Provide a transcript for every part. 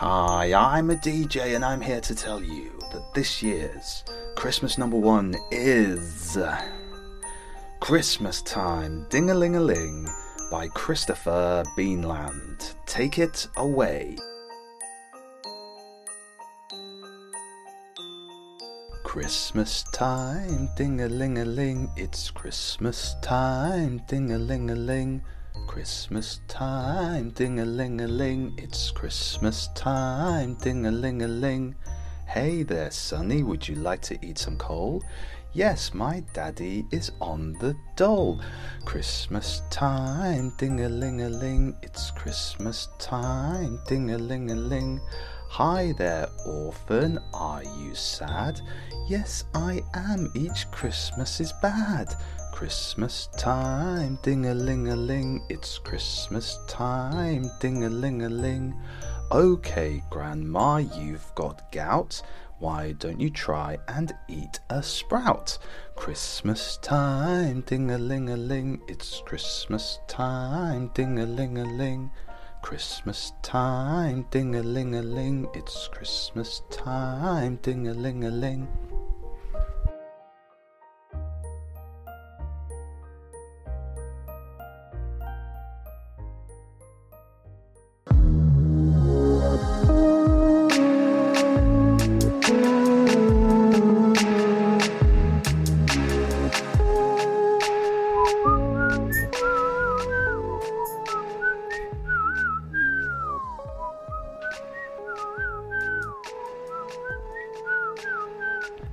Hi, I'm a DJ and I'm here to tell you that this year's Christmas number one is Christmas Time Ding a Ling a Ling by Christopher Beanland. Take it away. Christmas time, ding a ling a ling, it's Christmas time, ding a ling a ling. Christmas time, ding a ling a ling, it's Christmas time, ding a ling a ling. Hey there, Sonny, would you like to eat some coal? Yes, my daddy is on the dole. Christmas time, ding a ling a ling, it's Christmas time, ding a ling a ling. Hi there, orphan, are you sad? Yes, I am, each Christmas is bad. Christmas time, ding a ling a ling, it's Christmas time, ding a ling a ling. Okay, Grandma, you've got gout. Why don't you try and eat a sprout? Christmas time, ding a ling a ling, it's Christmas time, ding a ling a ling. Christmas time, ding a ling a ling, it's Christmas time, ding a ling a ling.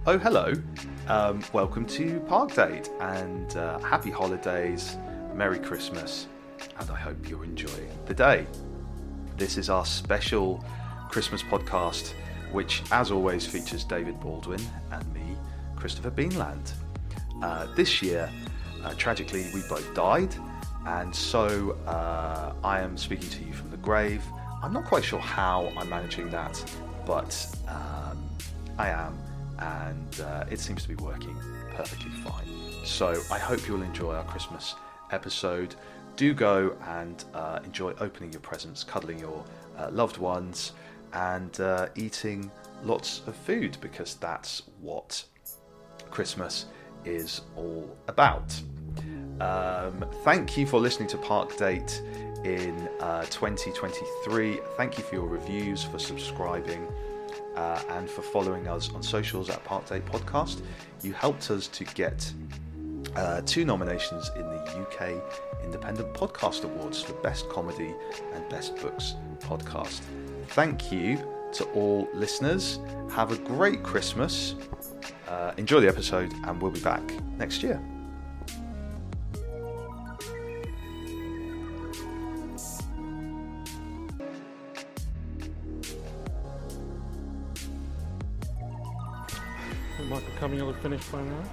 Oh, hello. Um, welcome to Park Date and uh, happy holidays, Merry Christmas, and I hope you're enjoying the day. This is our special Christmas podcast, which, as always, features David Baldwin and me, Christopher Beanland. Uh, this year, uh, tragically, we both died, and so uh, I am speaking to you from the grave. I'm not quite sure how I'm managing that, but um, I am, and uh, it seems to be working perfectly fine. So I hope you'll enjoy our Christmas episode. Do go and uh, enjoy opening your presents, cuddling your uh, loved ones, and uh, eating lots of food because that's what Christmas is all about. Um, thank you for listening to Park Date in uh, 2023. Thank you for your reviews, for subscribing, uh, and for following us on socials at Park Date Podcast. You helped us to get uh, two nominations in the UK Independent Podcast Awards for Best Comedy and Best Books Podcast. Thank you to all listeners. Have a great Christmas. Uh, enjoy the episode, and we'll be back next year. Michael Cumming will have finished by now.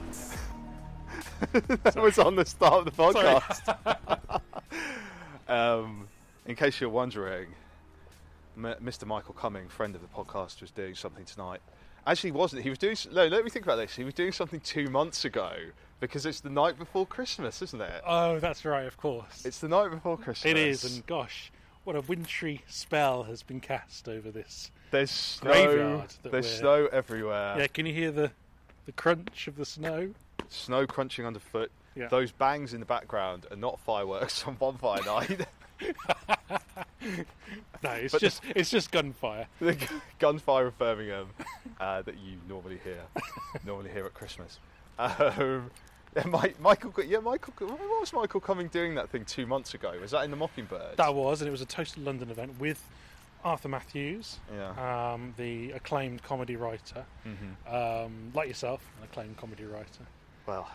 that was on the start of the podcast. um, in case you're wondering, M- Mr. Michael Cumming, friend of the podcast, was doing something tonight. Actually, he wasn't. He was doing. No, let me think about this. He was doing something two months ago because it's the night before Christmas, isn't it? Oh, that's right, of course. It's the night before Christmas. It is, and gosh, what a wintry spell has been cast over this. there's snow. There's snow everywhere. Yeah, can you hear the the crunch of the snow? Snow crunching underfoot. Yeah. those bangs in the background are not fireworks on bonfire night. No, it's But the- just it's just gunfire. the gu- gunfire of Birmingham uh, that you normally hear, normally hear at Christmas. Um, yeah, Mi- Michael, yeah, Michael. What was Michael Cumming doing that thing two months ago? Was that in the Mockingbird? That was, and it was a Toast of London event with Arthur Matthews, Yeah. um, the acclaimed comedy writer, Mm-hmm. um, like yourself, an acclaimed comedy writer. Well,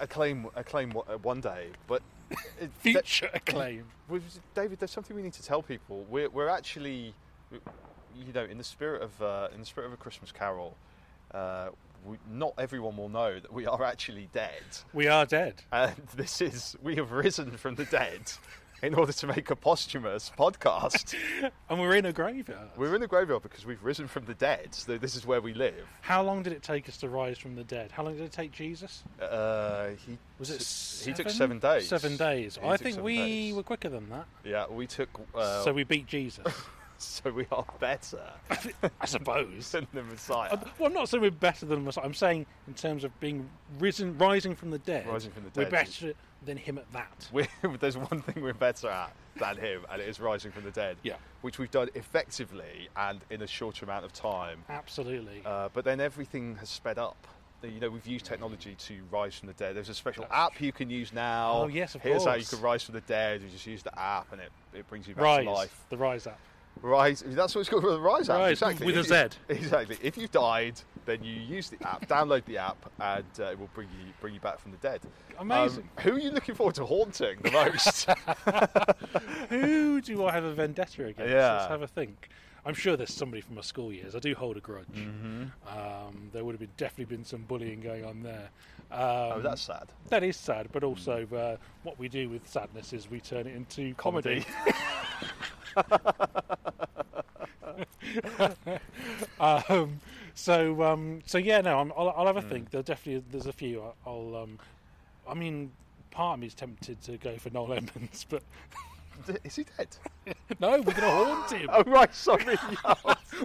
acclaim, acclaim one- uh, one day, but Future acclaim. Well, David, there's something we need to tell people. We're, we're actually, you know, in the spirit of uh, in the spirit of a Christmas Carol. Uh, we, not everyone will know that we are actually dead, We are dead. and this is we have risen from the dead in order to make a posthumous podcast. And we're in a graveyard. We're in the graveyard because we've risen from the dead. So this is where we live. How long did it take us to rise from the dead? How long did it take Jesus? Uh, he Was it He took seven? seven days. Seven days. He I think we days. were quicker than that. Yeah, we took. Uh, so we beat Jesus, so we are better I suppose. than the Messiah. Uh, well, I'm not saying we're better than Messiah. I'm saying in terms of being risen, rising from the dead. Rising from the dead. We're better than him at that. we there's one thing we're better at than him, and it is rising from the dead. Yeah. Which we've done effectively and in a shorter amount of time. Absolutely. Uh, but then everything has sped up. You know, we've used technology to rise from the dead. There's a special app you can use now. Oh, yes, of course. Here's how you can rise from the dead. You just use the app, and it, it brings you back rise. to life. The rise up. Rise. That's what it's called. The Rise app. Rise, exactly. with If a you- Exactly. If you've died, then you use the app. download the app, and uh, it will bring you bring you back from the dead. Amazing. Um, who are you looking forward to haunting the most? Who do I have a vendetta against? Yeah. Let's have a think. I'm sure there's somebody from my school years. I do hold a grudge. Mm-hmm. Um, there would have been definitely been some bullying going on there. Um, oh, that's sad. that is sad, but also uh, what we do with sadness is we turn it into comedy. um, so um, so yeah, no, I'm, I'll, I'll have a Hmm. think. There definitely there's a few. I- I'll. Um, I mean, part of me is tempted to go for Noel Edmonds, but Is he dead? no, we're going to haunt him. Oh right, sorry.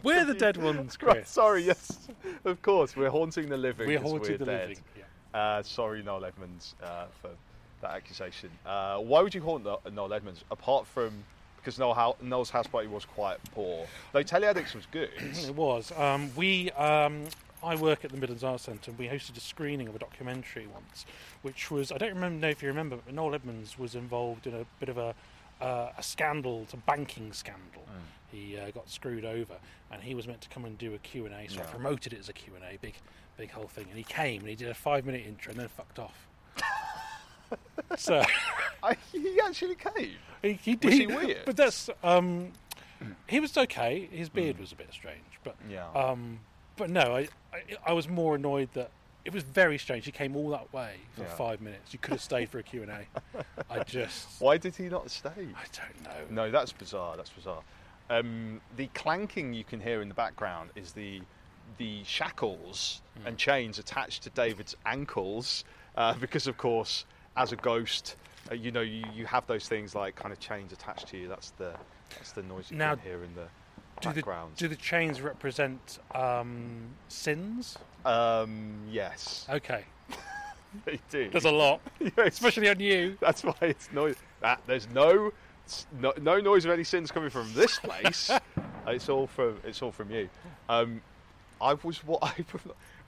We're the dead ones, Right, sorry, yes, of course. We're haunting the living. We're haunting we're the dead. living. Yeah. Uh, sorry, Noel Edmonds, uh, for that accusation. Uh, why would you haunt Noel Edmonds apart from because Noel's house party was quite poor? Though Telly Addicts was good. It was. Um, we. Um, I work at the Midlands Arts Centre, and we hosted a screening of a documentary once, which was I don't remember know if you remember, but Noel Edmonds was involved in a bit of a uh, a scandal, it's a banking scandal. He uh, got screwed over, and he was meant to come and do a Q and A. So I promoted it as a Q and A, big big whole thing. And he came and he did a five minute intro and then fucked off. so I, he actually came. he, he Was did, he weird? but that's um, he was okay. His beard was a bit strange, but Yeah. um, but no, I, I I was more annoyed that it was very strange. He came all that way for Yeah. five minutes. You could have stayed for a Q and A. I just Why did he not stay? I don't know. No, that's bizarre. That's bizarre. Um, the clanking you can hear in the background is the the shackles Hmm. and chains attached to David's ankles, uh, because of course, as a ghost, uh, you know you, you have those things like kind of chains attached to you. That's the that's the noise you Now, can hear in the Do the, do the chains represent um, sins? um, yes, Okay, they do. there's a lot, Yes. especially on you. That's why it's noise. That there's no, no no noise of any sins coming from this place. it's all from it's all from you. Um, I was what I,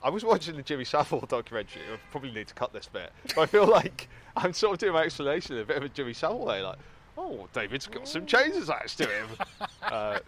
I was watching the Jimmy Savile documentary. I probably need to cut this bit, but I feel like I'm sort of doing my explanation in a bit of a Jimmy Savile way. Like, oh, David's got some chains attached to him. uh,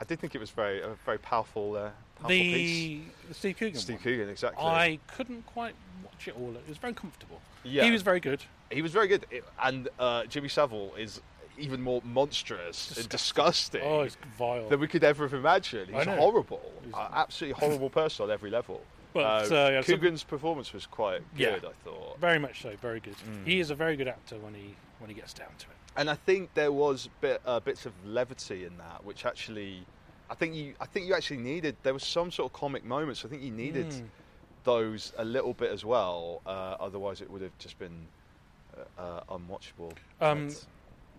I did think it was very a very powerful, uh, powerful. The, the Steve Coogan. Steve one. Coogan, exactly. I couldn't quite watch it all. It was very comfortable. Yeah. He was very good. He was very good, It- and uh, Jimmy Savile is even more monstrous and disgusting Oh, it's vile. than we could ever have imagined. He's horrible, He's- absolutely horrible person on every level. But, Uh, uh, yeah, so- Coogan's performance was quite Yeah. good, I thought, Very much so. Very good. Mm. He is a very good actor when he when he gets down to it. and I think there was bit, uh, bits of levity in that, which actually, I think you, I think you actually needed. There was some sort of comic moments. I think you needed Mm. those a little bit as well. Uh, otherwise, it would have just been uh, uh, unwatchable. Um,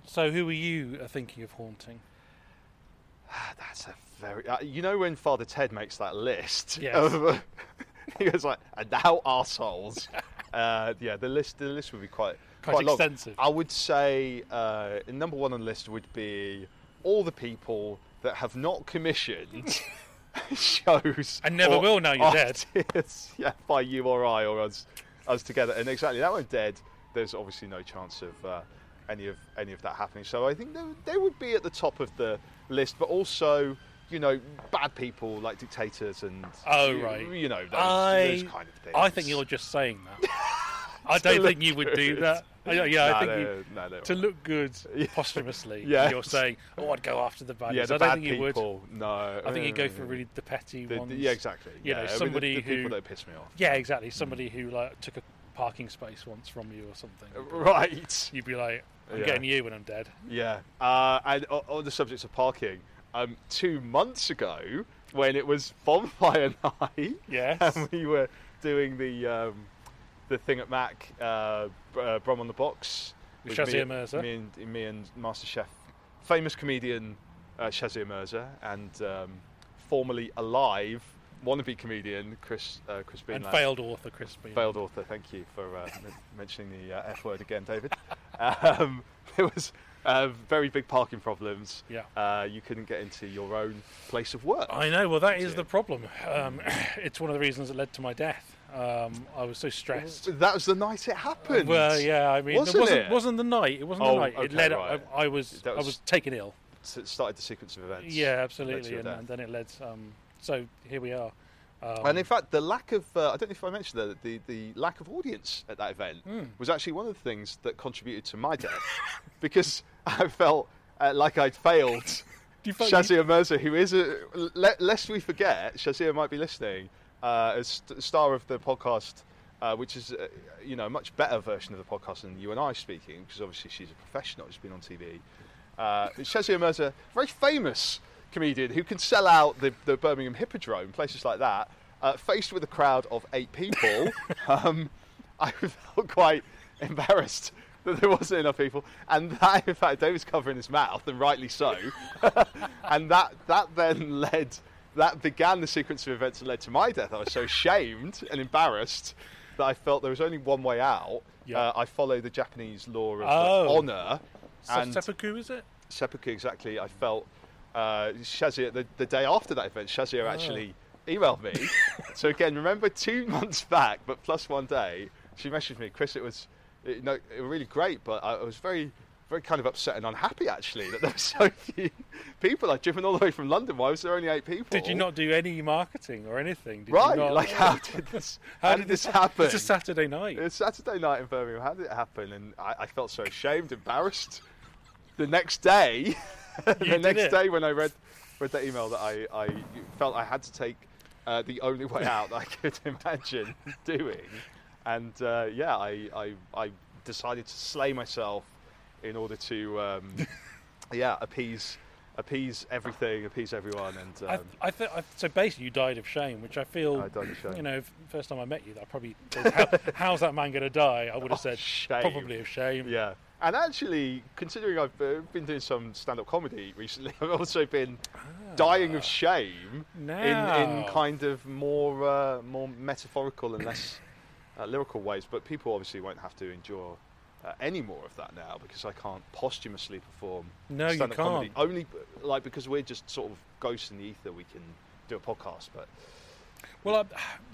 So, who are you uh, thinking of haunting? That's a very. Uh, you know when Father Ted makes that list? Yes. Of, he was like, and now arseholes. Uh, yeah, the list the list would be quite Quite long. extensive. I would say uh, number one on the list would be all the people that have not commissioned shows And never will now you're dead. yeah, by you or I or us us together. And exactly that one dead. There's obviously no chance of uh, any of any of that happening. So I think they, would- they would be at the top of the list, but also. You know, bad people like dictators and Oh, you, right. you know those, I, those kind of things. I think you're just saying that. I don't think you would do that. I, yeah, I think no, you, no, no. to look good posthumously, Yes. you're saying, "Oh, I'd go after the baddies." yeah, the I don't bad think you would. people. No, I think you'd go for really the petty The- ones. the- yeah, exactly. You yeah, know, I mean, the- somebody who people that piss me off. Yeah, exactly. Mm. Somebody who like took a parking space once from you or something. Right. You'd be like, "I'm Yeah. getting you when I'm dead." Yeah. Uh, and on the subject of parking, um, two months ago, when it was bonfire night, Yes. and we were doing the um, the thing at Mac, uh, uh, Brum on the box, With with me, Shazia Mirza. me and me and Master Chef, famous comedian uh, Shazia Mirza, and um, formerly alive wannabe comedian Chris uh, Chris and failed author Chris Bean. failed author. Thank you for uh, men- mentioning the uh, F word again, David. Um, there was uh, very big parking problems. Yeah. Uh, you couldn't get into your own place of work. I know. Well, that is the problem. Um, it's one of the reasons that led to my death. Um, I was so stressed. That was the night it happened. Well, yeah. I mean, Wasn't it wasn't, it? wasn't the night. It wasn't Oh, the night. It okay, led. right. I, I was. That I was- was taken ill. So it started the sequence of events. Yeah, led to absolutely. your And, death. and then it led. Um, so here we are. Um, And in fact, the lack of, uh, I don't know if I mentioned that, the, the lack of audience at that event Hmm. was actually one of the things that contributed to my death because I felt uh, like I'd failed Do you feel- Shazia Mirza, who is a, le- lest we forget, Shazia might be listening, uh, as st- star of the podcast, uh, which is uh, you know a much better version of the podcast than you and I speaking, because obviously she's a professional, she's been on TV. Uh, Shazia Mirza, very famous comedian who can sell out the, the Birmingham Hippodrome, places like that, uh, faced with a crowd of eight people. um, I felt quite embarrassed that there wasn't enough people, and that, in fact, David's covering his mouth, and rightly so. and that that then led, that began the sequence of events that led to my death. I was so ashamed and embarrassed that I felt there was only one way out. Yeah. Uh, I follow the Japanese law of Oh. honour. And seppuku, is it? seppuku exactly. I felt uh, Shazia the, the day after that event. Shazia actually emailed me. so again, remember two months back, but plus one day, she messaged me, Chris. It was you know it was really great, but I was very very kind of upset and unhappy actually that there were so few people. I'd driven all the way from London. Why was there only eight people? Did you not do any marketing or anything? Did you Right, not- like how did this? how, did this happen? It's a Saturday night. It's Saturday night in Birmingham. How did it happen? And I, I felt so ashamed, embarrassed. The next day, the next it. day when I read read that email, that I, I felt I had to take uh, the only way out that I could imagine doing, and uh, yeah, I, I I decided to slay myself in order to um, yeah appease appease everything, appease everyone, and I, um, I th- I, so basically, you died of shame, which I feel. I died of shame. You know, first time I met you, that probably how, how's that man going to die? I would have Oh, said shame. probably of shame. Yeah. And actually, considering I've uh, been doing some stand-up comedy recently, I've also been dying of shame in, in kind of more uh, more metaphorical and less uh, lyrical ways. But people obviously won't have to endure uh, any more of that now because I can't posthumously perform No, you stand-up comedy. can't. Only like because we're just sort of ghosts in the ether. We can do a podcast, but Well, I,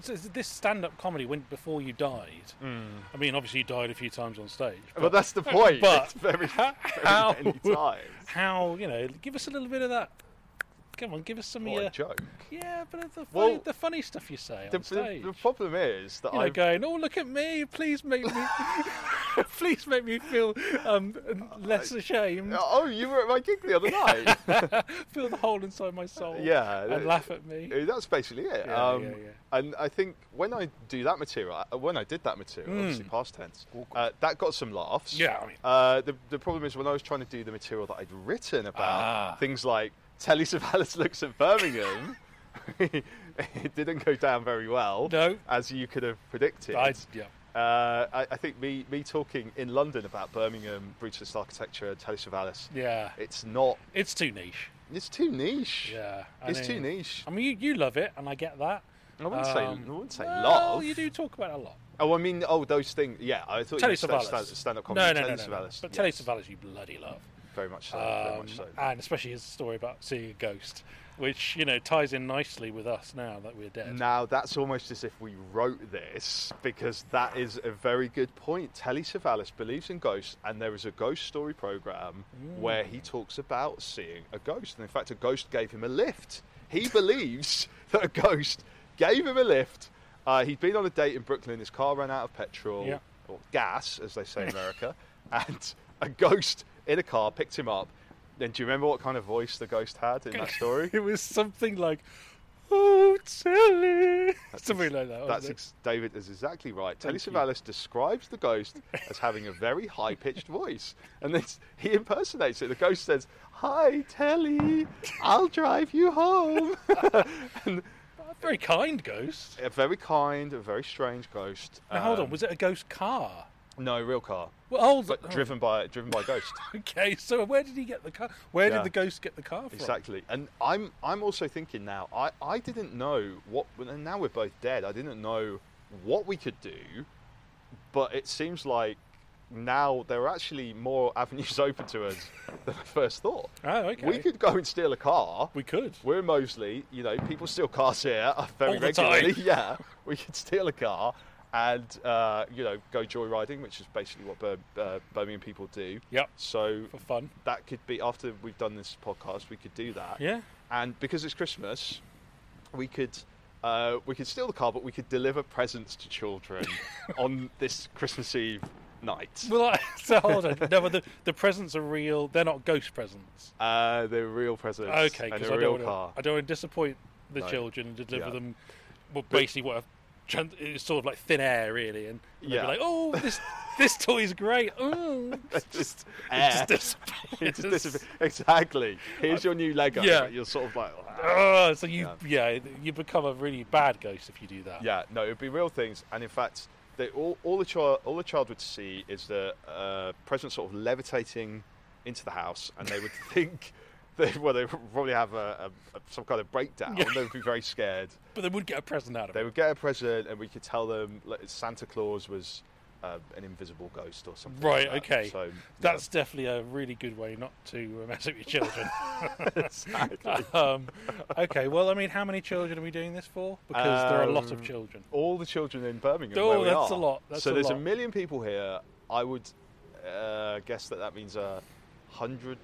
this stand-up comedy went before you died. Mm. I mean, obviously you died a few times on stage. but that's the point. but It's very, how, very many times. how you know? Give us a little bit of that. Come on, give us some of What a your joke. yeah, but the funny, Well, the funny stuff you say The, on stage. the, the problem is that you know, I going, oh look at me, please make me, please make me feel um, less ashamed, Oh, you were at my gig the other night. feel the hole inside my soul, yeah, and that- laugh at me. That's basically it. Yeah, um, yeah, yeah. And I think when I do that material, uh, when I did that material, obviously past tense, uh, that got some laughs. Yeah, I mean- Uh, the, the problem is when I was trying to do the material that I'd written about Ah. things like Telly Savalas looks at Birmingham, it didn't go down very well. No. As you could have predicted. I, yeah. Uh, I, I think me, me talking in London about Birmingham, brutalist architecture, and Telly Savalas, Yeah, it's not. it's too niche. It's too niche. Yeah, I It's too niche. I mean, you, you love it, and I get that. I wouldn't say. Um, I wouldn't say well, love. You do talk about it a lot. Oh, I mean, oh, those things. Yeah, I thought Telly you Savalas. stand, stand-up No, comedy. no, no, Telly no, no. Savalas, But Telly yes. Savalas, you bloody love. Very much so. very much so. Um, and especially his story about seeing a ghost, which you know ties in nicely with us now that we're dead. Now that's almost as if we wrote this because that is a very good point. Telly Savalas believes in ghosts, and there is a ghost story program where he talks about seeing a ghost, and in fact, a ghost gave him a lift. He believes that a ghost gave him a lift. Uh, he'd been on a date in Brooklyn. His car ran out of petrol Yeah. or gas, as they say in America, and a ghost in a car picked him up. Then, do you remember what kind of voice the ghost had in that story? It was something like, "Oh, Telly," something like that. That's ex- David is exactly right. Telly. Savalas describes the ghost as having a very high pitched voice, and this, he impersonates it. The ghost says, "Hi, Telly, I'll drive you home." and A very kind ghost. a very kind, a very strange ghost. Now, hold on, Um, was it a ghost car? No real car, Well, hold but oh, driven by driven by a ghost. Okay, so where did he get the car? Where Yeah. did the ghost get the car from? Exactly, and I'm I'm also thinking now. I I didn't know what, and now we're both dead. I didn't know what we could do, but it seems like now there are actually more avenues open to us than I first thought. Oh, okay. We could go and steal a car. We could. We're mostly, you know, people steal cars here uh, very All the time. regularly. Yeah, we could steal a car and uh, you know go joyriding, which is basically what Bir- uh, Birmingham people do. Yep. So For fun. that could be after we've done this podcast, we could do that. Yeah. And because it's Christmas, we could uh, we could steal the car, but we could deliver presents to children on this Christmas Eve night. Well, I, so hold on. No, but the, the presents are real. They're not ghost presents. Uh, they're real presents. Okay, because a I don't wanna- I don't want to disappoint the No. children and deliver Yeah. them. Well, basically, what I've tran- it's sort of like thin air, really, and they'll Yeah. be like, "Oh, this this toy's great." Oh, It's just it just It just disappears. Exactly. Here's your new Lego. Yeah. You're sort of like, Oh, so you yeah. you become a really bad ghost if you do that. Yeah, no, it'd be real things, and in fact, they, all, all the child all the child would see is the uh, present sort of levitating into the house, and they would think they well they would probably have a, a, a- some kind of breakdown. Yeah. They would be very scared. but they would get a present out of They it. They would get a present, and we could tell them like, Santa Claus was uh, an invisible ghost or something. Right. like that. Okay. So That's definitely a really good way not to uh, mess up your children. exactly. um, okay. Well, I mean, how many children are we doing this for? Because there are a lot of Um, children. all the children in Birmingham. Oh, that's are. a lot, that's so a there's a million people here. I would uh, guess that that means a hundred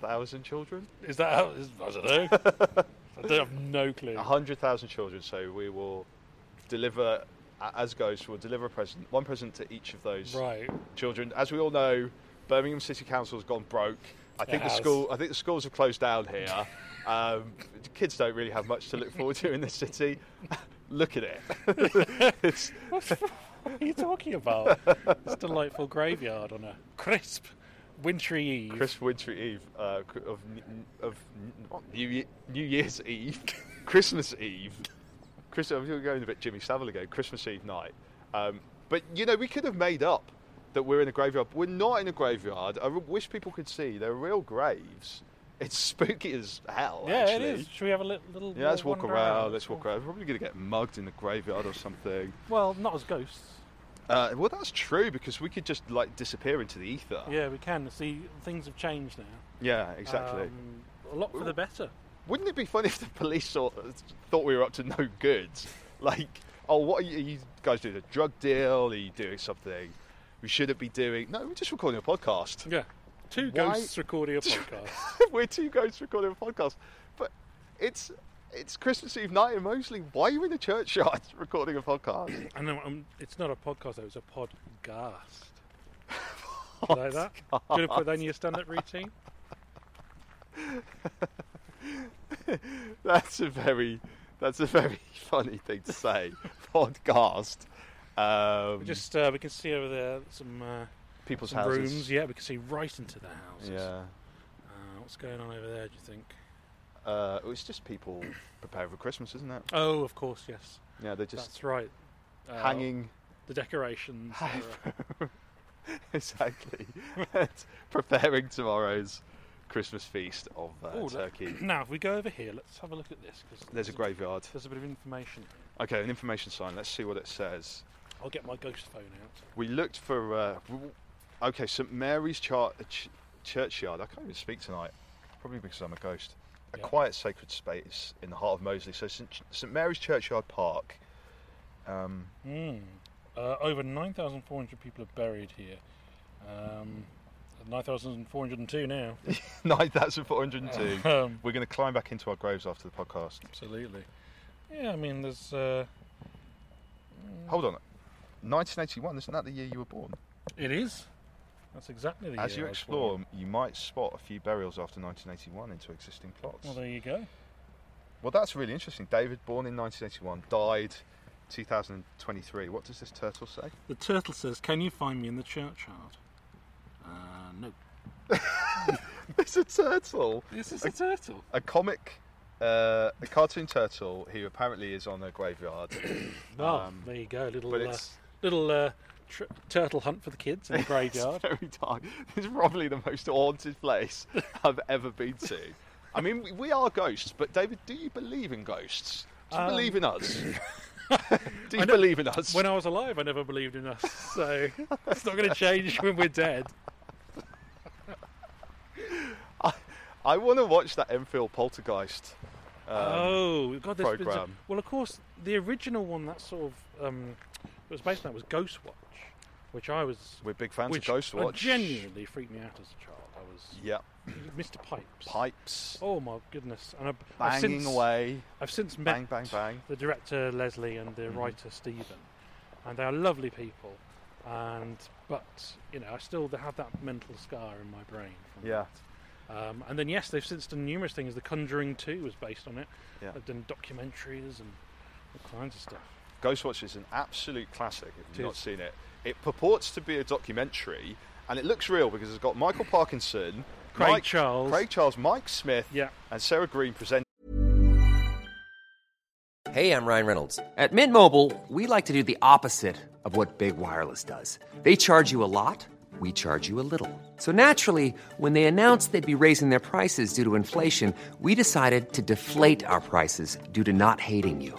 thousand children. Is that how? Is, I don't know. I don't have no clue. A hundred thousand children. So we will deliver as ghosts. We'll deliver a present, one present to each of those Right. children. As we all know, Birmingham City Council has gone broke. I think the has. school. I think the schools have closed down here. Um, kids don't really have much to look forward to in the city. look at it. What are you talking about? this delightful graveyard on a crisp, wintry eve. Crisp Wintry Eve uh, of of New Ye- New Year's Eve, Christmas Eve. Chris, I'm going a bit Jimmy Savile again. Christmas Eve night. Um, but you know, we could have made up that we're in a graveyard. We're not in a graveyard. I wish people could see. They're real graves. It's spooky as hell. Yeah, actually. it is. Should we have a little? little Yeah, let's walk wander around. Let's walk around. We're probably going to get mugged in the graveyard or something. Well, not as ghosts. Uh, well, that's true because we could just like disappear into the ether. Yeah, we can. See, things have changed now. Yeah, exactly. Um, a lot for the better. Wouldn't it be funny if the police thought, thought we were up to no good? Like, oh, what are you, you guys doing? A drug deal? Are you doing something we shouldn't be doing? No, we're just recording a podcast. Yeah. Two Why- ghosts recording a podcast. we're two ghosts recording a podcast. But it's it's Christmas Eve night in Moseley. Why are you in a churchyard recording a podcast? and then, um, it's not a podcast, though, it's a podcast. like that? Do you want to put that in your stand up routine? that's a very that's a very funny thing to say. podcast. Um, Just uh, we can see over there some, uh, people's some houses. rooms. Yeah, we can see right into the houses. Yeah. Uh, what's going on over there? Do you think? Uh, it's just people preparing for Christmas, isn't it? Oh, of course, yes. Yeah, they're just That's right. Uh, hanging the decorations. exactly preparing tomorrow's Christmas feast of uh, Ooh, turkey. let- now, if we go over here, let's have a look at this. Cause There's a graveyard. There's a bit of information. Okay, an information sign. Let's see what it says. I'll get my ghost phone out. We looked for. Uh, okay, St Mary's Char- Ch- Churchyard. I can't even speak tonight, probably because I'm a ghost. A Yeah. quiet sacred space in the heart of Moseley. So St, St Mary's Churchyard Park. Um, Mm. Uh, over 9,400 people are buried here. Um, 9,402 now. 9,402. Um, We're going to climb back into our graves after the podcast. Absolutely. Yeah, I mean, there's. Uh, Hold on. 1981, isn't that the year you were born? it is. That's exactly the As year you I was explore, born. you might spot a few burials after 1981 into existing plots. Well, there you go. Well, that's really interesting. David, born in 1981, died 2023. What does this turtle say? The turtle says, "Can you find me in the churchyard?" Uh, no. it's a turtle. This is a turtle. A comic, uh, a cartoon turtle who apparently is on a graveyard. Oh, Um, there you go. Little, but uh, little uh, tr- turtle hunt for the kids in the graveyard. It's very dark. It's probably the most haunted place I've ever been to. I mean, we, are ghosts, but David, do you believe in ghosts? Do you Um, believe in us? do you I believe in us? when I was alive, I never believed in us, so it's not going to change when we're dead. I I want to watch that Enfield Poltergeist. Um, oh, God, there's been some- programme. Well, of course, the original one that sort of um, was based on that was Ghostwatch, which I was. We're big fans which of Ghostwatch. uh, genuinely freaked me out as a child. I was Yeah, Mr. Pipes. pipes Oh my goodness! And I've, I've banging since, away, I've since met bang, bang, bang. the director Lesley and the Mhm. writer Stephen, and they are lovely people. And but you know, I still have that mental scar in my brain. From Yeah. that. Um, and then yes, they've since done numerous things. The Conjuring Two was based on it. Yeah. They've done documentaries and all kinds of stuff. Ghostwatch is an absolute classic. If you've not seen it, it purports to be a documentary, and it looks real because it's got Michael Parkinson, Craig Mike, Charles. Craig Charles, Mike Smith, Yeah. and Sarah Greene presenting. Hey, I'm Ryan Reynolds. At Mint Mobile, we like to do the opposite of what Big Wireless does. They charge you a lot, we charge you a little. So naturally, when they announced they'd be raising their prices due to inflation, we decided to deflate our prices due to not hating you.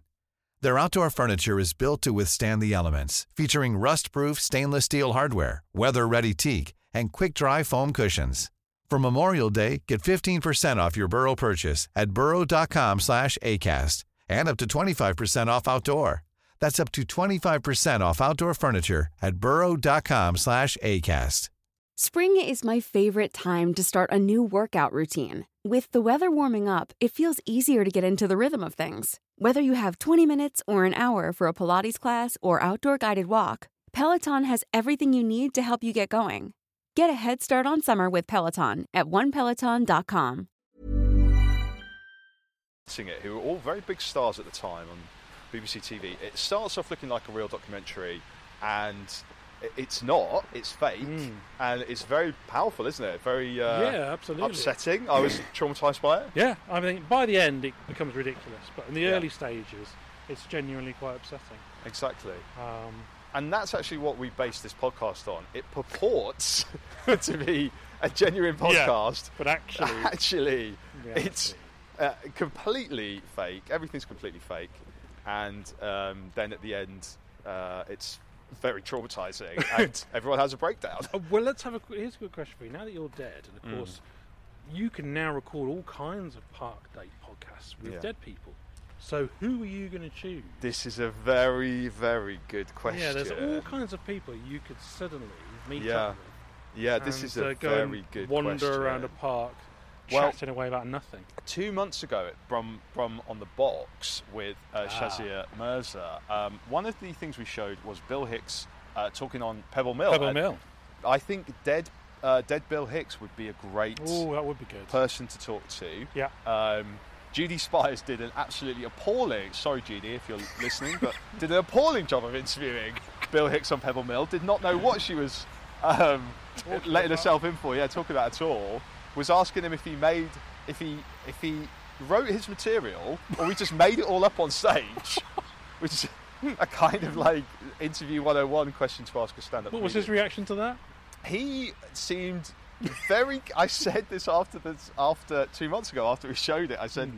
Their outdoor furniture is built to withstand the elements, featuring rust-proof stainless steel hardware, weather-ready teak, and quick-dry foam cushions. For Memorial Day, get 15% off your Burrow purchase at burrow.com slash ACAST and up to 25% off outdoor. That's up to 25% off outdoor furniture at burrow.com slash ACAST. Spring is my favorite time to start a new workout routine. With the weather warming up, it feels easier to get into the rhythm of things. Whether you have 20 minutes or an hour for a Pilates class or outdoor guided walk, Peloton has everything you need to help you get going. Get a head start on summer with Peloton at onepeloton.com. it, who were all very big stars at the time on BBC TV. It starts off looking like a real documentary, and it's not. It's fake, Mm. and it's very powerful, isn't it? Very uh, Yeah, absolutely. upsetting. I was traumatized by it. Yeah, I mean, by the end it becomes ridiculous, but in the Yeah. early stages, it's genuinely quite upsetting. Exactly. Um, And that's actually what we base this podcast on. It purports to be a genuine Yeah, podcast, but actually, actually, reality. it's uh, completely fake. Everything's completely fake, and um, then at the end, uh, it's very traumatizing, and everyone has a breakdown. Oh, well, let's have a. Here's a good question for you. Now that you're dead, and of Mm. course, you can now record all kinds of park date podcasts with Yeah. dead people. So who are you going to choose? This is a very, very good question. Yeah, there's all kinds of people you could suddenly meet Yeah. up with. Yeah, this is a uh, go very good wander question. around a park, Well- chatting away about nothing. two months ago at Brum Brum on the Box with uh, Shazia Mirza, um, one of the things we showed was Bill Hicks uh, talking on Pebble Mill. Pebble Mill. I think dead uh, dead Bill Hicks would be a great Oh, that would be good. person to talk to. Yeah. Um, Judi Spiers did an absolutely appalling. Sorry, Judi, if you're listening, but did an appalling job of interviewing Bill Hicks on Pebble Mill. Did not know what she was um, letting herself in for. Yeah, talking about at all. Was asking him if he made, if he, if he wrote his material, or he just made it all up on stage, which is a kind of like interview 101 question to ask a stand-up. What was comedian his reaction to that? he seemed very. I said this after this after two months ago after we showed it. I said,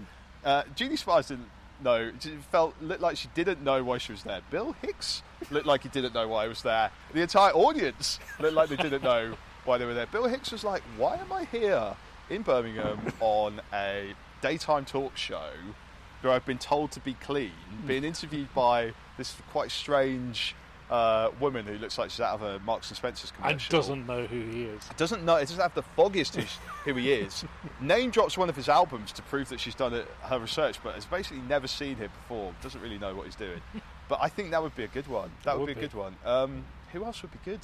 uh, Judi Spiers didn't know. It felt looked like she didn't know why she was there. Bill Hicks looked like he didn't know why he was there. The entire audience looked like they didn't know why they were there. Bill Hicks was like, "Why am I here in Birmingham on a daytime talk show?" Where I've been told to be clean, being interviewed by this quite strange uh, woman who looks like she's out of a Marks and Spencer's commercial And doesn't know who he is. doesn't know, it doesn't have the foggiest who, he is. Name drops one of his albums to prove that she's done it, her research, but has basically never seen him perform. Doesn't really know what he's doing. But I think that would be a good one. That would, Would be a be. good one. Um, who else would be good?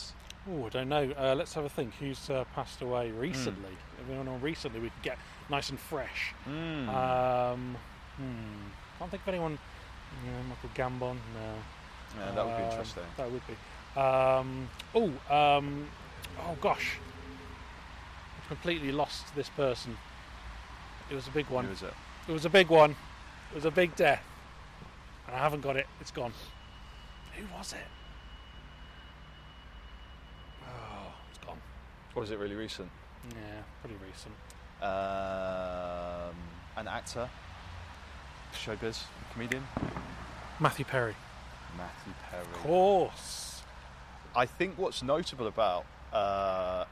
Oh, I don't know. Uh, let's have a think. Who's uh, passed away recently? Hmm. Anyone on recently we could get nice and fresh. Mm. Um, hmm. Can't think of anyone. Yeah, Michael Gambon. No. yeah, that would be Um, interesting. That would be. Um, oh, um, oh gosh. I've completely lost this person. It was a big one. Who is it? It was a big one. It was a big death. And I haven't got it. It's gone. Who was it? Oh, it's gone. Or is it really recent? Yeah, pretty recent. Um, an actor, showbiz, comedian, Matthew Perry. Matthew Perry. Of course. I think what's notable about uh,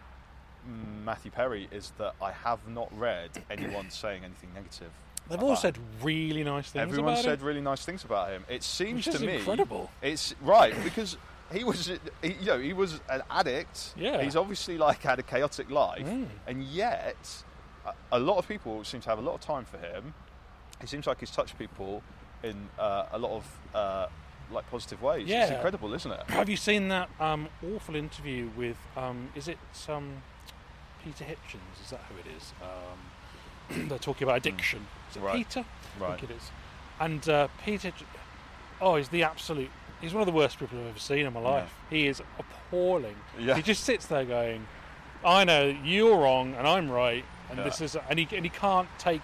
Matthew Perry is that I have not read anyone saying anything negative. They've all said really nice things Everyone about said him. really nice things about him. It seems Which to me incredible. It's right because he was, he, you know, he was an addict. Yeah. He's obviously like had a chaotic life, Mm. and yet a, a lot of people seem to have a lot of time for him. He seems like he's touched people in uh, a lot of uh, like positive ways. Yeah. It's incredible, isn't it? Have you seen that um, awful interview with, um, is it um, Peter Hitchens? Is that who it is? Um, they're talking about addiction. Is it Hmm. Right. Peter? I think it is. And uh, Peter, oh, he's the absolute, he's one of the worst people I've ever seen in my life. He is appalling. Yeah. He just sits there going, I know you're wrong and I'm right, and Yeah. this is, and he, and he can't take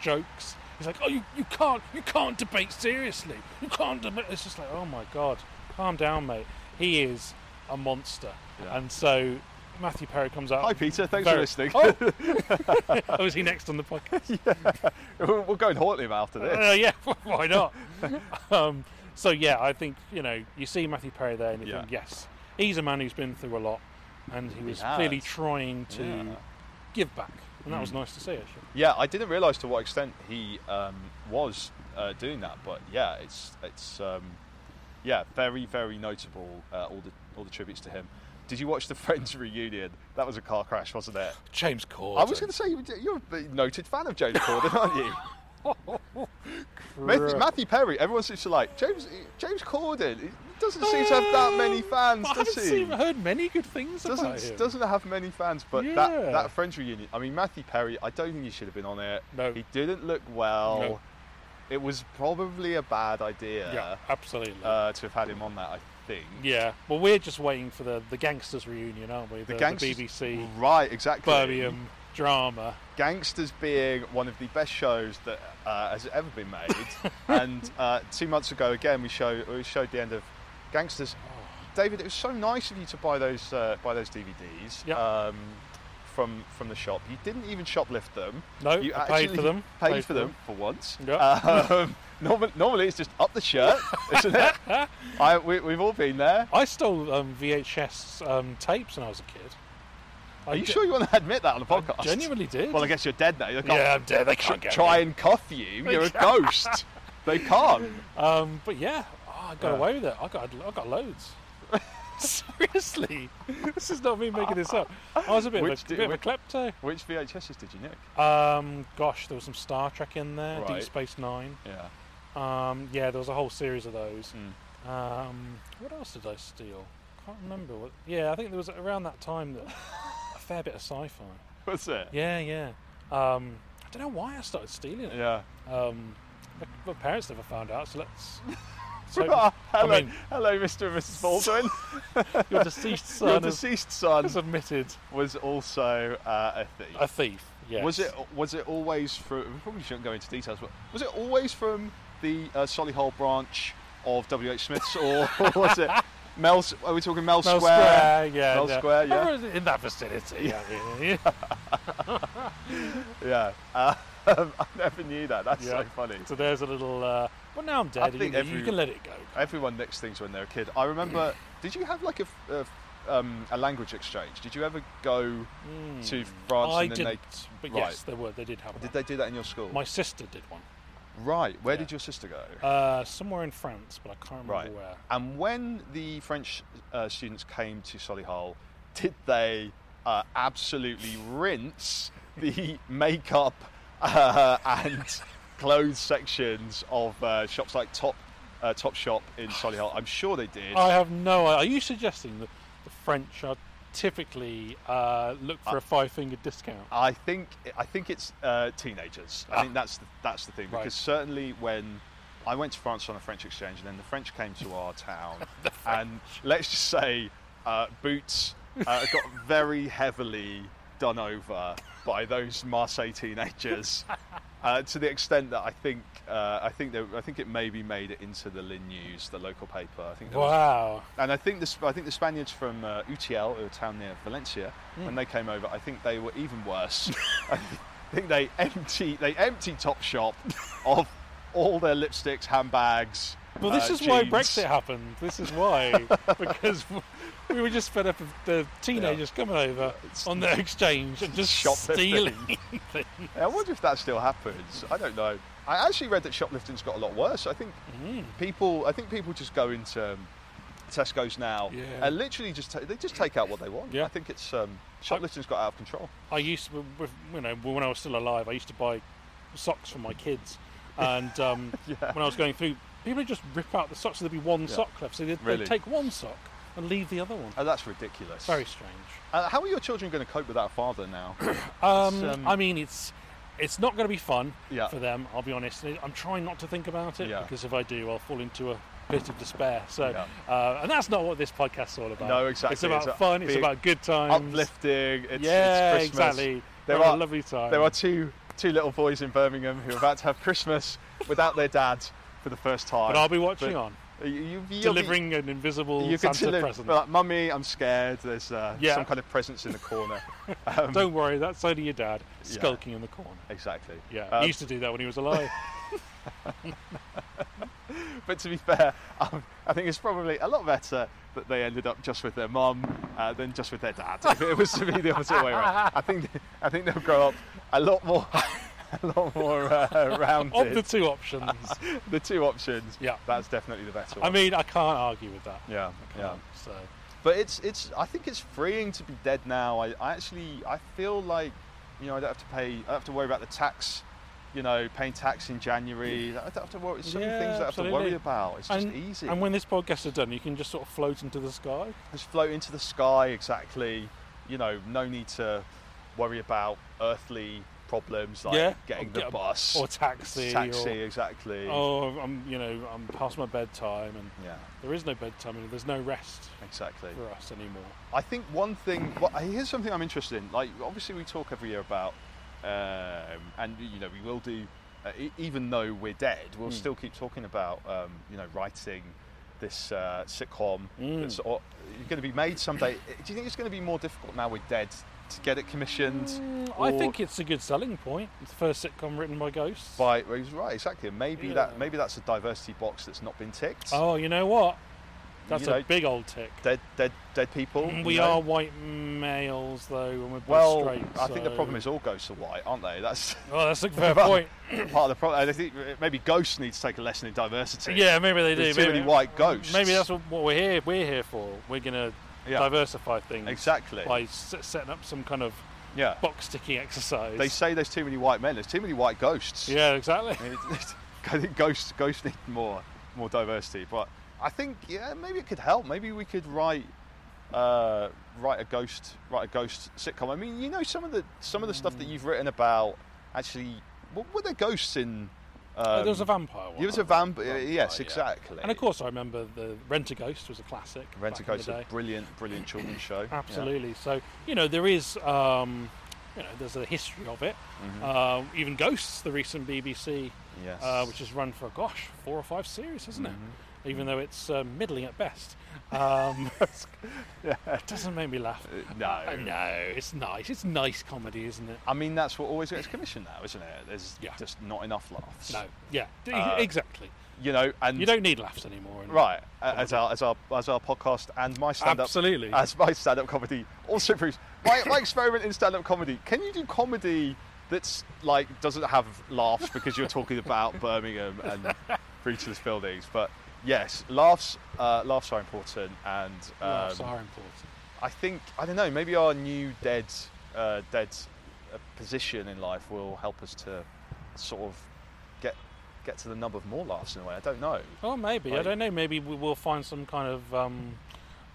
jokes. He's like, oh, you, you can't, you can't debate seriously. You can't debate. It's just like, oh my god, calm down, mate. He is a monster, Yeah. and so Matthew Perry comes out. Hi, Peter. Thanks very- for listening. Oh, oh, is he next on the podcast? We'll we'll go and haunt him after this. Uh, yeah, why not? um, so yeah, I think you know you see Matthew Perry there, and you Yeah. think yes, he's a man who's been through a lot, and he was has. clearly trying to Yeah. Give back, and that was nice to see actually. Yeah, I didn't realise to what extent he um, was uh, doing that, but yeah, it's it's um, yeah very very notable. Uh, all the all the tributes to him. Did you watch the Friends reunion? That was a car crash, wasn't it? James Corden. I was going to say you- you're a noted fan of James Corden, aren't you? Matthew, Matthew Perry. Everyone seems to like James James Corden. He doesn't seem to have that many fans, I does haven't he? seen, heard many good things about doesn't him. doesn't have many fans, but Yeah. that that Friends reunion. I mean, Matthew Perry. I don't think he should have been on it. No. he didn't look well. No. It was probably a bad idea yeah, absolutely. uh, to have had him on that. I think. yeah, well, we're just waiting for the the gangsters reunion, aren't we? The, the Gangsters- BBC Right, exactly. Birmingham drama. Gangsters being one of the best shows that uh, has ever been made, and uh, two months ago again we show we showed the end of Gangsters. David, it was so nice of you to buy those uh, buy those DVDs Yep. um, from from the shop. You didn't even shoplift them. No, you I paid for them. Paid, Paid for for them, them. for once. Yep. Um, normally, normally it's just up the shirt, isn't it? I, we, we've all been there. I stole um, VHS um, tapes when I was a kid. Are you sure you want to admit that on the podcast? I genuinely did. Well, I guess you're dead now. They can't Yeah, I'm dead. They can't get try me. and cuff you. They you're a ghost. they can't. Um, but yeah, oh, I got Yeah. away with it. I got I got loads. Seriously, this is not me making this up. I was a bit, Which of, a, bit of a which- klepto. Which VHSs did you nick? Um, gosh, there was some Star Trek in there, Right. Deep Space Nine. Yeah. Um, yeah, there was a whole series of those. Mm. Um, what else did I steal? I can't remember. What, yeah, I think there was around that time that fair bit of sci-fi. Was it? Yeah, yeah. Um, I don't know why I started stealing it. Yeah. Um, my, my parents never found out, so let's. So, hello, I mean, hello, Mr. and Mrs. Baldwin. your deceased son Your deceased son has admitted was also uh, a thief. a thief. Yes. Was it? Was it always from? We probably shouldn't go into details, but was it always from the uh, Solihull branch of WH Smiths, or was it Mell? Are we talking Mell, Mell Square? Square, yeah, Mell yeah. Square, yeah. In that vicinity. Yeah. yeah, yeah. Yeah. Uh, I never knew that. That's Yeah. so funny. So there's a little. Uh, well, now I'm dead. I you, think you every- can let it go. Everyone nicks things when they're a kid. I remember. did you have like a, a um, a language exchange? Did you ever go to France Hmm. I and then didn't, but right. yes, there were. They did have. they? one. Did they do that in your school? My sister did one. Right. Where Yeah. did your sister go? Uh, somewhere in France, but I can't remember Right. where. And when the French uh, students came to Solihull, did they uh, absolutely rinse the makeup uh, and clothes sections of uh, shops like Top uh, Top Shop in Solihull? I'm sure they did. I have no. idea. Are you suggesting that the French are typically uh, look for a five finger discount? I think I think it's uh, teenagers. I Ah. think that's the, that's the thing Right. because certainly when I went to France on a French exchange and then the French came to our town and let's just say uh, boots uh, got very heavily done over by those Marseille teenagers uh, to the extent that I think uh, I think there, I think it maybe made it into the Lin News, the local paper. I think there was Wow. and I think the I think the Spaniards from uh, Utiel, a town near Valencia, Hmm. when they came over, I think they were even worse. I think they empty they emptied Top Shop of all their lipsticks, handbags. Well, this uh, is why. Brexit happened. This is why because we were just fed up with the teenagers coming over on the exchange and just Shoplifting. stealing things. I wonder if that still happens. I don't know. I actually read that shoplifting's got a lot worse. I think Mm. people I think people just go into um, Tesco's now Yeah. and literally just ta- they just take out what they want. Yeah. I think it's um, shoplifting's got out of control. I used to, with, you know, when I was still alive, I used to buy socks for my kids, and um, Yeah. when I was going through, people would just rip out the socks. So there'd be one Yeah. sock left, so they'd, Really? they'd take one sock and leave the other one. Oh, that's ridiculous. Very strange. Uh, how are your children going to cope without a father now? Um, um, I mean, it's it's not going to be fun Yeah. for them. I'll be honest. I'm trying not to think about it Yeah. because if I do, I'll fall into a bit of despair. So, Yeah. uh, and that's not what this podcast's all about. No, exactly. It's about It's fun. It's about good times. uplifting. It's, yeah, it's Christmas. exactly. There Have a are lovely time. There are two two little boys in Birmingham who are about to have Christmas without their dad for the first time. but I'll be watching But on, You, you, delivering an invisible you Santa deliver, present. Like, Mummy, I'm scared. There's uh, Yeah. some kind of presents in the corner. Um, Don't worry, that's only your dad Yeah. skulking in the corner. exactly. Yeah, Um, he used to do that when he was alive. but to be fair, um, I think it's probably a lot better that they ended up just with their mum uh, than just with their dad. If it was to be the opposite way around, I think I think they'll grow up a lot more, a lot more uh, rounded. of the two options, the two options, Yeah. that's definitely the better one. I mean, I can't argue with that. yeah, yeah. So, But it's it's. I think it's freeing to be dead now. I, I actually I feel like you know I don't have to pay. I don't have to worry about the tax. You know, paying tax in January. I don't have to worry. So many Yeah, things that I have to worry about. It's just easy. and when this podcast is done, you can just sort of float into the sky. just float into the sky exactly. You know, no need to worry about earthly problems like Yeah, getting the get bus or taxi, Taxi, or- exactly. Oh, I'm you know I'm past my bedtime, and Yeah, there is no bedtime, and there's no rest exactly. for us anymore. I think one thing. Well, here's something I'm interested in. Like, obviously, we talk every year about, um, and you know, we will do. Uh, e- even though we're dead, we'll still keep talking about, um, you know, writing this uh, sitcom Mm. that's o- going to be made someday. Do you think it's going to be more difficult now we're dead get it commissioned? Mm, I think it's a good selling point. It's the first sitcom written by ghosts. by well, right, exactly. And maybe Yeah. that maybe that's a diversity box that's not been ticked. Oh, you know what? That's you a know, big old tick. dead, dead, dead people. Mm, you We know. are white males, though, and we're both Well, straight. I think the problem is all ghosts are white, aren't they? That's Oh, that's a fair point. part of the problem. I think maybe ghosts need to take a lesson in diversity. Yeah, maybe they do. There's too maybe, many white ghosts. Maybe that's what, what we're here. We're here for. We're gonna Yeah. diversify things Exactly. by s- setting up some kind of Yeah. box ticking exercise. They say there's too many white men. There's too many white ghosts. Yeah, exactly. I, mean, I think ghosts ghosts need more more diversity. But I think yeah, maybe it could help. Maybe we could write uh, write a ghost write a ghost sitcom. I mean, you know, some of the some of the stuff that you've written about actually. What were there ghosts in? Um, Oh, there was a vampire one. There was a vamp. yes, yeah. exactly. And of course, I remember the Rent a Ghost was a classic. Rent a Ghost, a brilliant, brilliant children's show. Yeah. Absolutely. So you know there is, um, you know, there's a history of it. Um, even Ghosts, the recent BBC, Mm-hmm. Yes. uh, which has run for gosh four or five series, hasn't Mm-hmm. it? Even though it's um, middling at best. Um, It doesn't make me laugh. Uh, no. Uh, no, it's nice. It's nice comedy, isn't it? I mean, that's what always gets commissioned now, isn't it? There's Yeah. just not enough laughs. No, yeah, Uh, exactly. You know, and You don't need laughs anymore. Right, uh, as our as our as our podcast and my stand up Absolutely. as my stand up comedy also proves my, my experiment in stand up comedy. Can you do comedy that's like doesn't have laughs because you're talking about Birmingham and breachless buildings? But yes, laughs uh, laughs are important, and um, Laughs are important. I think I don't know. Maybe our new dead uh, dead uh, position in life will help us to sort of get get to the number of more laughs in a way. I don't know. Well, maybe. I don't know. Maybe we will find some kind of, um,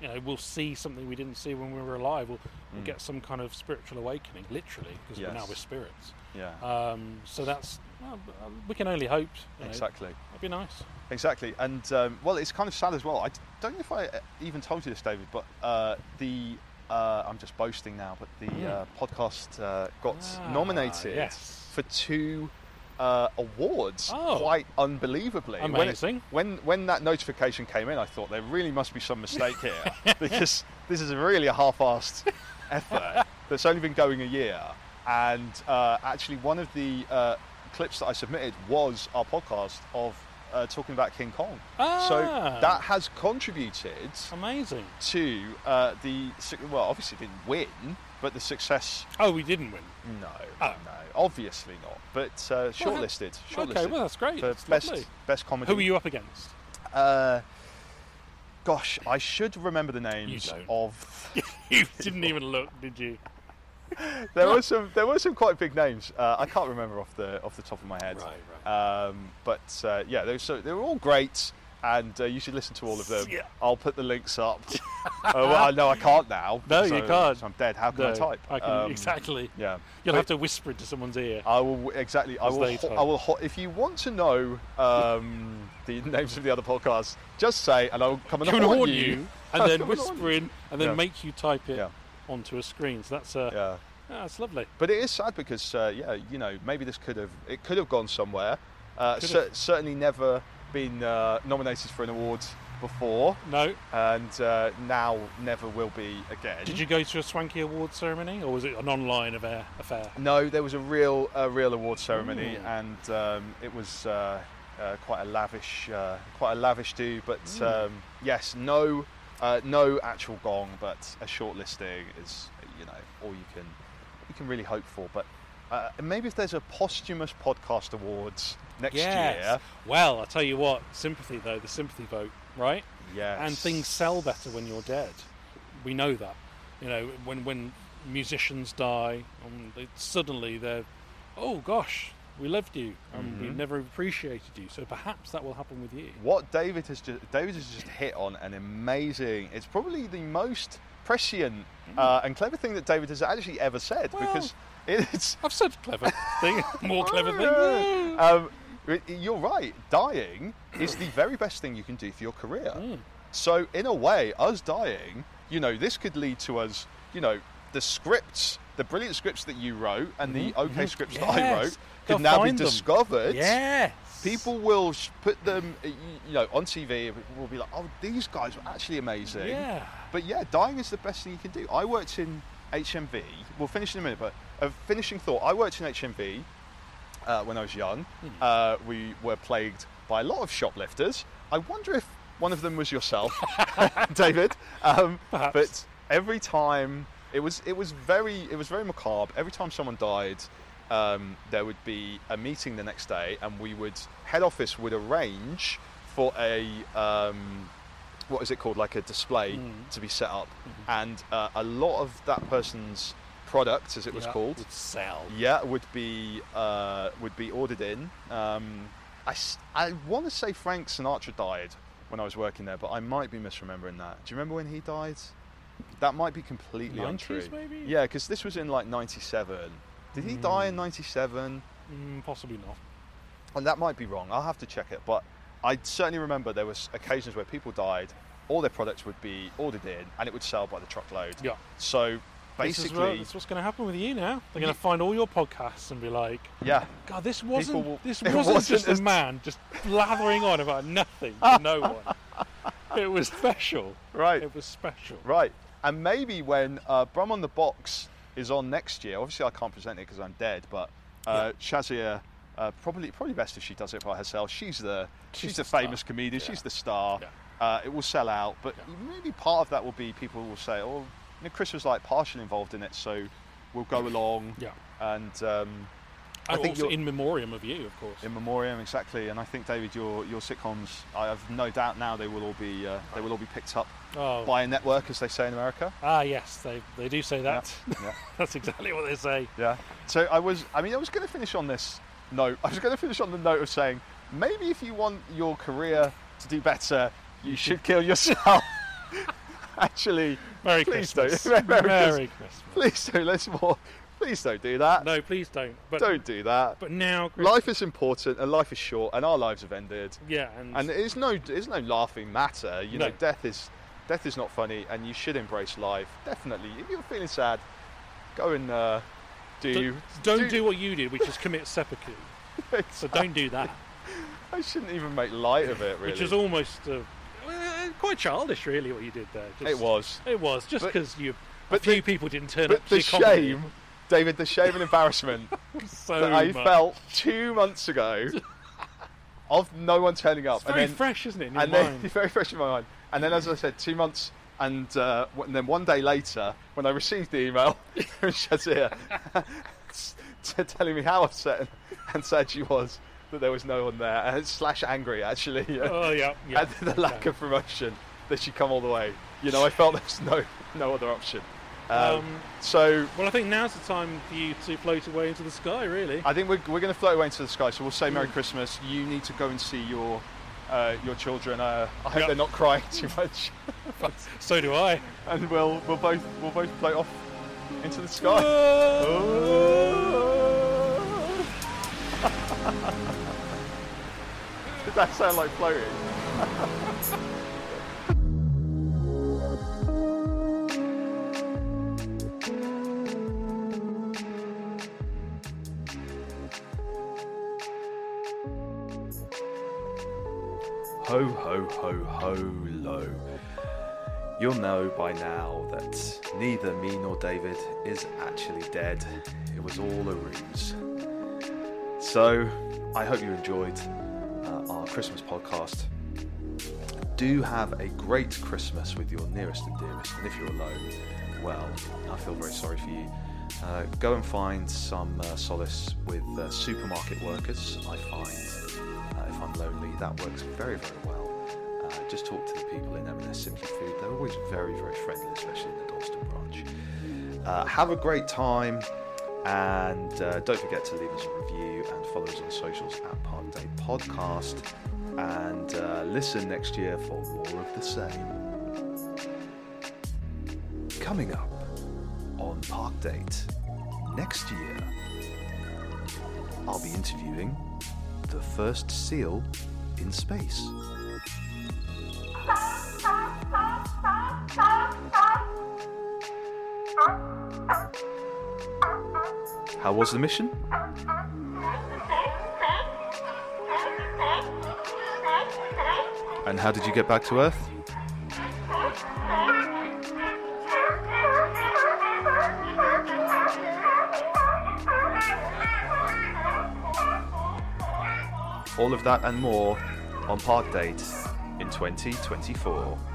you know, we'll see something we didn't see when we were alive. We'll, we'll get some kind of spiritual awakening, literally, because now we're now Mm. Yes. spirits. Yeah. Um, so that's, well, uh, we can only hope. you know. Exactly. That'd be nice. Exactly, and um, well, it's kind of sad as well. I don't know if I uh, even told you this, David, but uh, the uh, I'm just boasting now, but the uh, podcast uh, got Ah, nominated yes. for two uh, awards, Oh. quite unbelievably. When it- Amazing. When, when that notification came in, I thought there really must be some mistake here because this is really a half-assed effort that's only been going a year. And uh, actually, one of the uh, clips that I submitted was our podcast of uh, talking about King Kong. Ah. So that has contributed Amazing. to uh, the well, obviously didn't win, but the success. Oh, we didn't win. No, Oh. no, obviously not. But uh, shortlisted, shortlisted. Okay, well, that's great. For That's best lovely. best comedy. Who were you up against? Uh, gosh, I should remember the names of. you didn't even look, did you? there were some. There were some quite big names. Uh, I can't remember off the off the top of my head. Right, Um, but uh, yeah, they were, so, they were all great, and uh, you should listen to all of them. Yeah. I'll put the links up. uh, well, I know I can't now. No, you I- can't. I'm dead. How can I type? I can, Um, exactly. Yeah. You'll But have to whisper into someone's ear. I will exactly. I will. ho- I will. ho- if you want to know um, the names of the other podcasts, just say, and I'll come and Come and haunt you. you, and then come and haunt whisper in, and then Yeah. make you type it Yeah. onto a screen. So that's uh, Yeah. yeah, that's lovely. But it is sad because, uh, yeah, you know, maybe this could have it could have gone somewhere. Uh, cer- certainly never been uh, nominated for an award before, No, and uh, now never will be again. did you go to a swanky award ceremony, or was it an online affair? affair? No, there was a real, a real award ceremony, Ooh. and um, it was uh, uh, quite a lavish, uh, quite a lavish do. But um, yes, no, uh, no actual gong, but a shortlisting is, you know, all you can, you can really hope for. But uh, maybe if there's a posthumous podcast awards next yes. year, Well, I tell you what, sympathy though, the sympathy vote, right? yes, And things sell better when you're dead. We know that. You know, when when musicians die, um, they, suddenly they're, oh gosh, we loved you, and we Mhm. never appreciated you. So perhaps that will happen with you. What David has just David has just hit on an amazing. It's probably the most prescient uh, and clever thing that David has actually ever said Well, because it's. I've said clever thing, more clever thing. um, you're right. Dying is the very best thing you can do for your career. Mm. So in a way, us dying, you know, this could lead to us, you know, the scripts, the brilliant scripts that you wrote and the okay scripts that I Mm-hmm. Yes. wrote Go could now be them. discovered. Yes. People will sh- put them, uh, you know, on TV. And will be like, "Oh, these guys were actually amazing." Yeah. But yeah, dying is the best thing you can do. I worked in HMV. We'll finish in a minute, but a finishing thought. I worked in HMV uh, when I was young. Hmm. Uh, we were plagued by a lot of shoplifters. I wonder if one of them was yourself, David. Um, Perhaps. but every time it was it was very it was very macabre. Every time someone died, um, there would be a meeting the next day, and we would head office would arrange for a um, what is it called like a display Mm. to be set up, Mm-hmm. and uh, a lot of that person's product, as it was Yeah, called, would sell. yeah, would be uh, would be ordered in. Um, I, I want to say Frank Sinatra died when I was working there, but I might be misremembering that. Do you remember when he died? That might be completely 90s untrue. maybe? Yeah, because this was in like '97. Did he die in '97? Mm, possibly not. And that might be wrong. I'll have to check it. But I certainly remember there was occasions where people died. All their products would be ordered in, and it would sell by the truckload. Yeah. So This basically, what, this is what's going to happen with you now. They're going to find all your podcasts and be like, yeah, God, this wasn't will- this wasn't, wasn't just a man just blathering on about nothing to no one. It was special. right. It was special. Right. And maybe when uh, Brum on the Box is on next year, obviously I can't present it because I'm dead, but uh, Shazia, uh, probably probably best if she does it by herself. She's the she's, She's the, the famous comedian. Yeah. She's the star. Yeah. Uh, it will sell out, but Yeah. maybe part of that will be people will say, "Oh, know, Chris was like partially involved in it, so we'll go along." Yeah. And um, I think you're- in memoriam of you, of course. in memoriam, exactly. And I think David, your your sitcoms, I have no doubt now they will all be uh, they will all be picked up oh. by a network, as they say in America. Ah, yes, they, they do say that. Yeah. That's exactly what they say. Yeah. So I was, I mean, I was going to finish on this note. I was going to finish on the note of saying maybe if you want your career to do better, you should kill yourself. Actually, Merry please Christmas. don't. Merry, Merry Christmas. Christmas. Please don't. Let's more. Please don't do that. No, please don't. But Don't do that. But now, Life is important, and life is short, and our lives have ended. yeah, and, And it's no, it's no laughing matter. You know, death is, death is not funny, and you should embrace life. Definitely. If you're feeling sad, go and uh, do. don't, don't do what you did, which is commit seppuku. So don't do that. I shouldn't even make light of it, really. Which is almost well, quite childish, really, what you did there. Just, It was. It was just because you. but a few the- people didn't turn But up the your comedy. shame, David, the shame and embarrassment so that I much. felt two months ago of no one turning up. It's very and then, fresh, isn't it? And then mind? very fresh in my mind. And then, as I said, two months, and, uh, and then one day later, when I received the email from Shazia telling me how upset and sad she was that there was no one there, and slash angry actually, Oh yeah, yeah. at the lack of promotion that she'd come all the way. You know, I felt there was no no other option. Um, Um, so Well, I think now's the time for you to float away into the sky, really. I think we're, we're going to float away into the sky. So we'll say Merry Christmas. You need to go and see your uh, your children. Uh, I hope Yep. they're not crying too much, so do I. and we'll we'll both we'll both float off into the sky. Did that sound like floating? Ho, ho, ho, ho, lo. You'll know by now that neither me nor David is actually dead. It was all a ruse. So, I hope you enjoyed our Christmas podcast. Do have a great Christmas with your nearest and dearest, and if you're alone, well, I feel very sorry for you. Uh, go and find some uh, solace with uh, supermarket workers. I find uh, if I'm lonely, that works very, very well. Uh, just talk to the people in M&S Simply Food. They're always very, very friendly, especially in the Dalston branch. Uh, have a great time, and uh, don't forget to leave us a review and follow us on socials at Park Date Podcast. And uh, listen next year for more of the same. Coming up on Park Date next year, I'll be interviewing the first seal in space. How was the mission? And how did you get back to Earth? All of that and more on Park Date in 2024.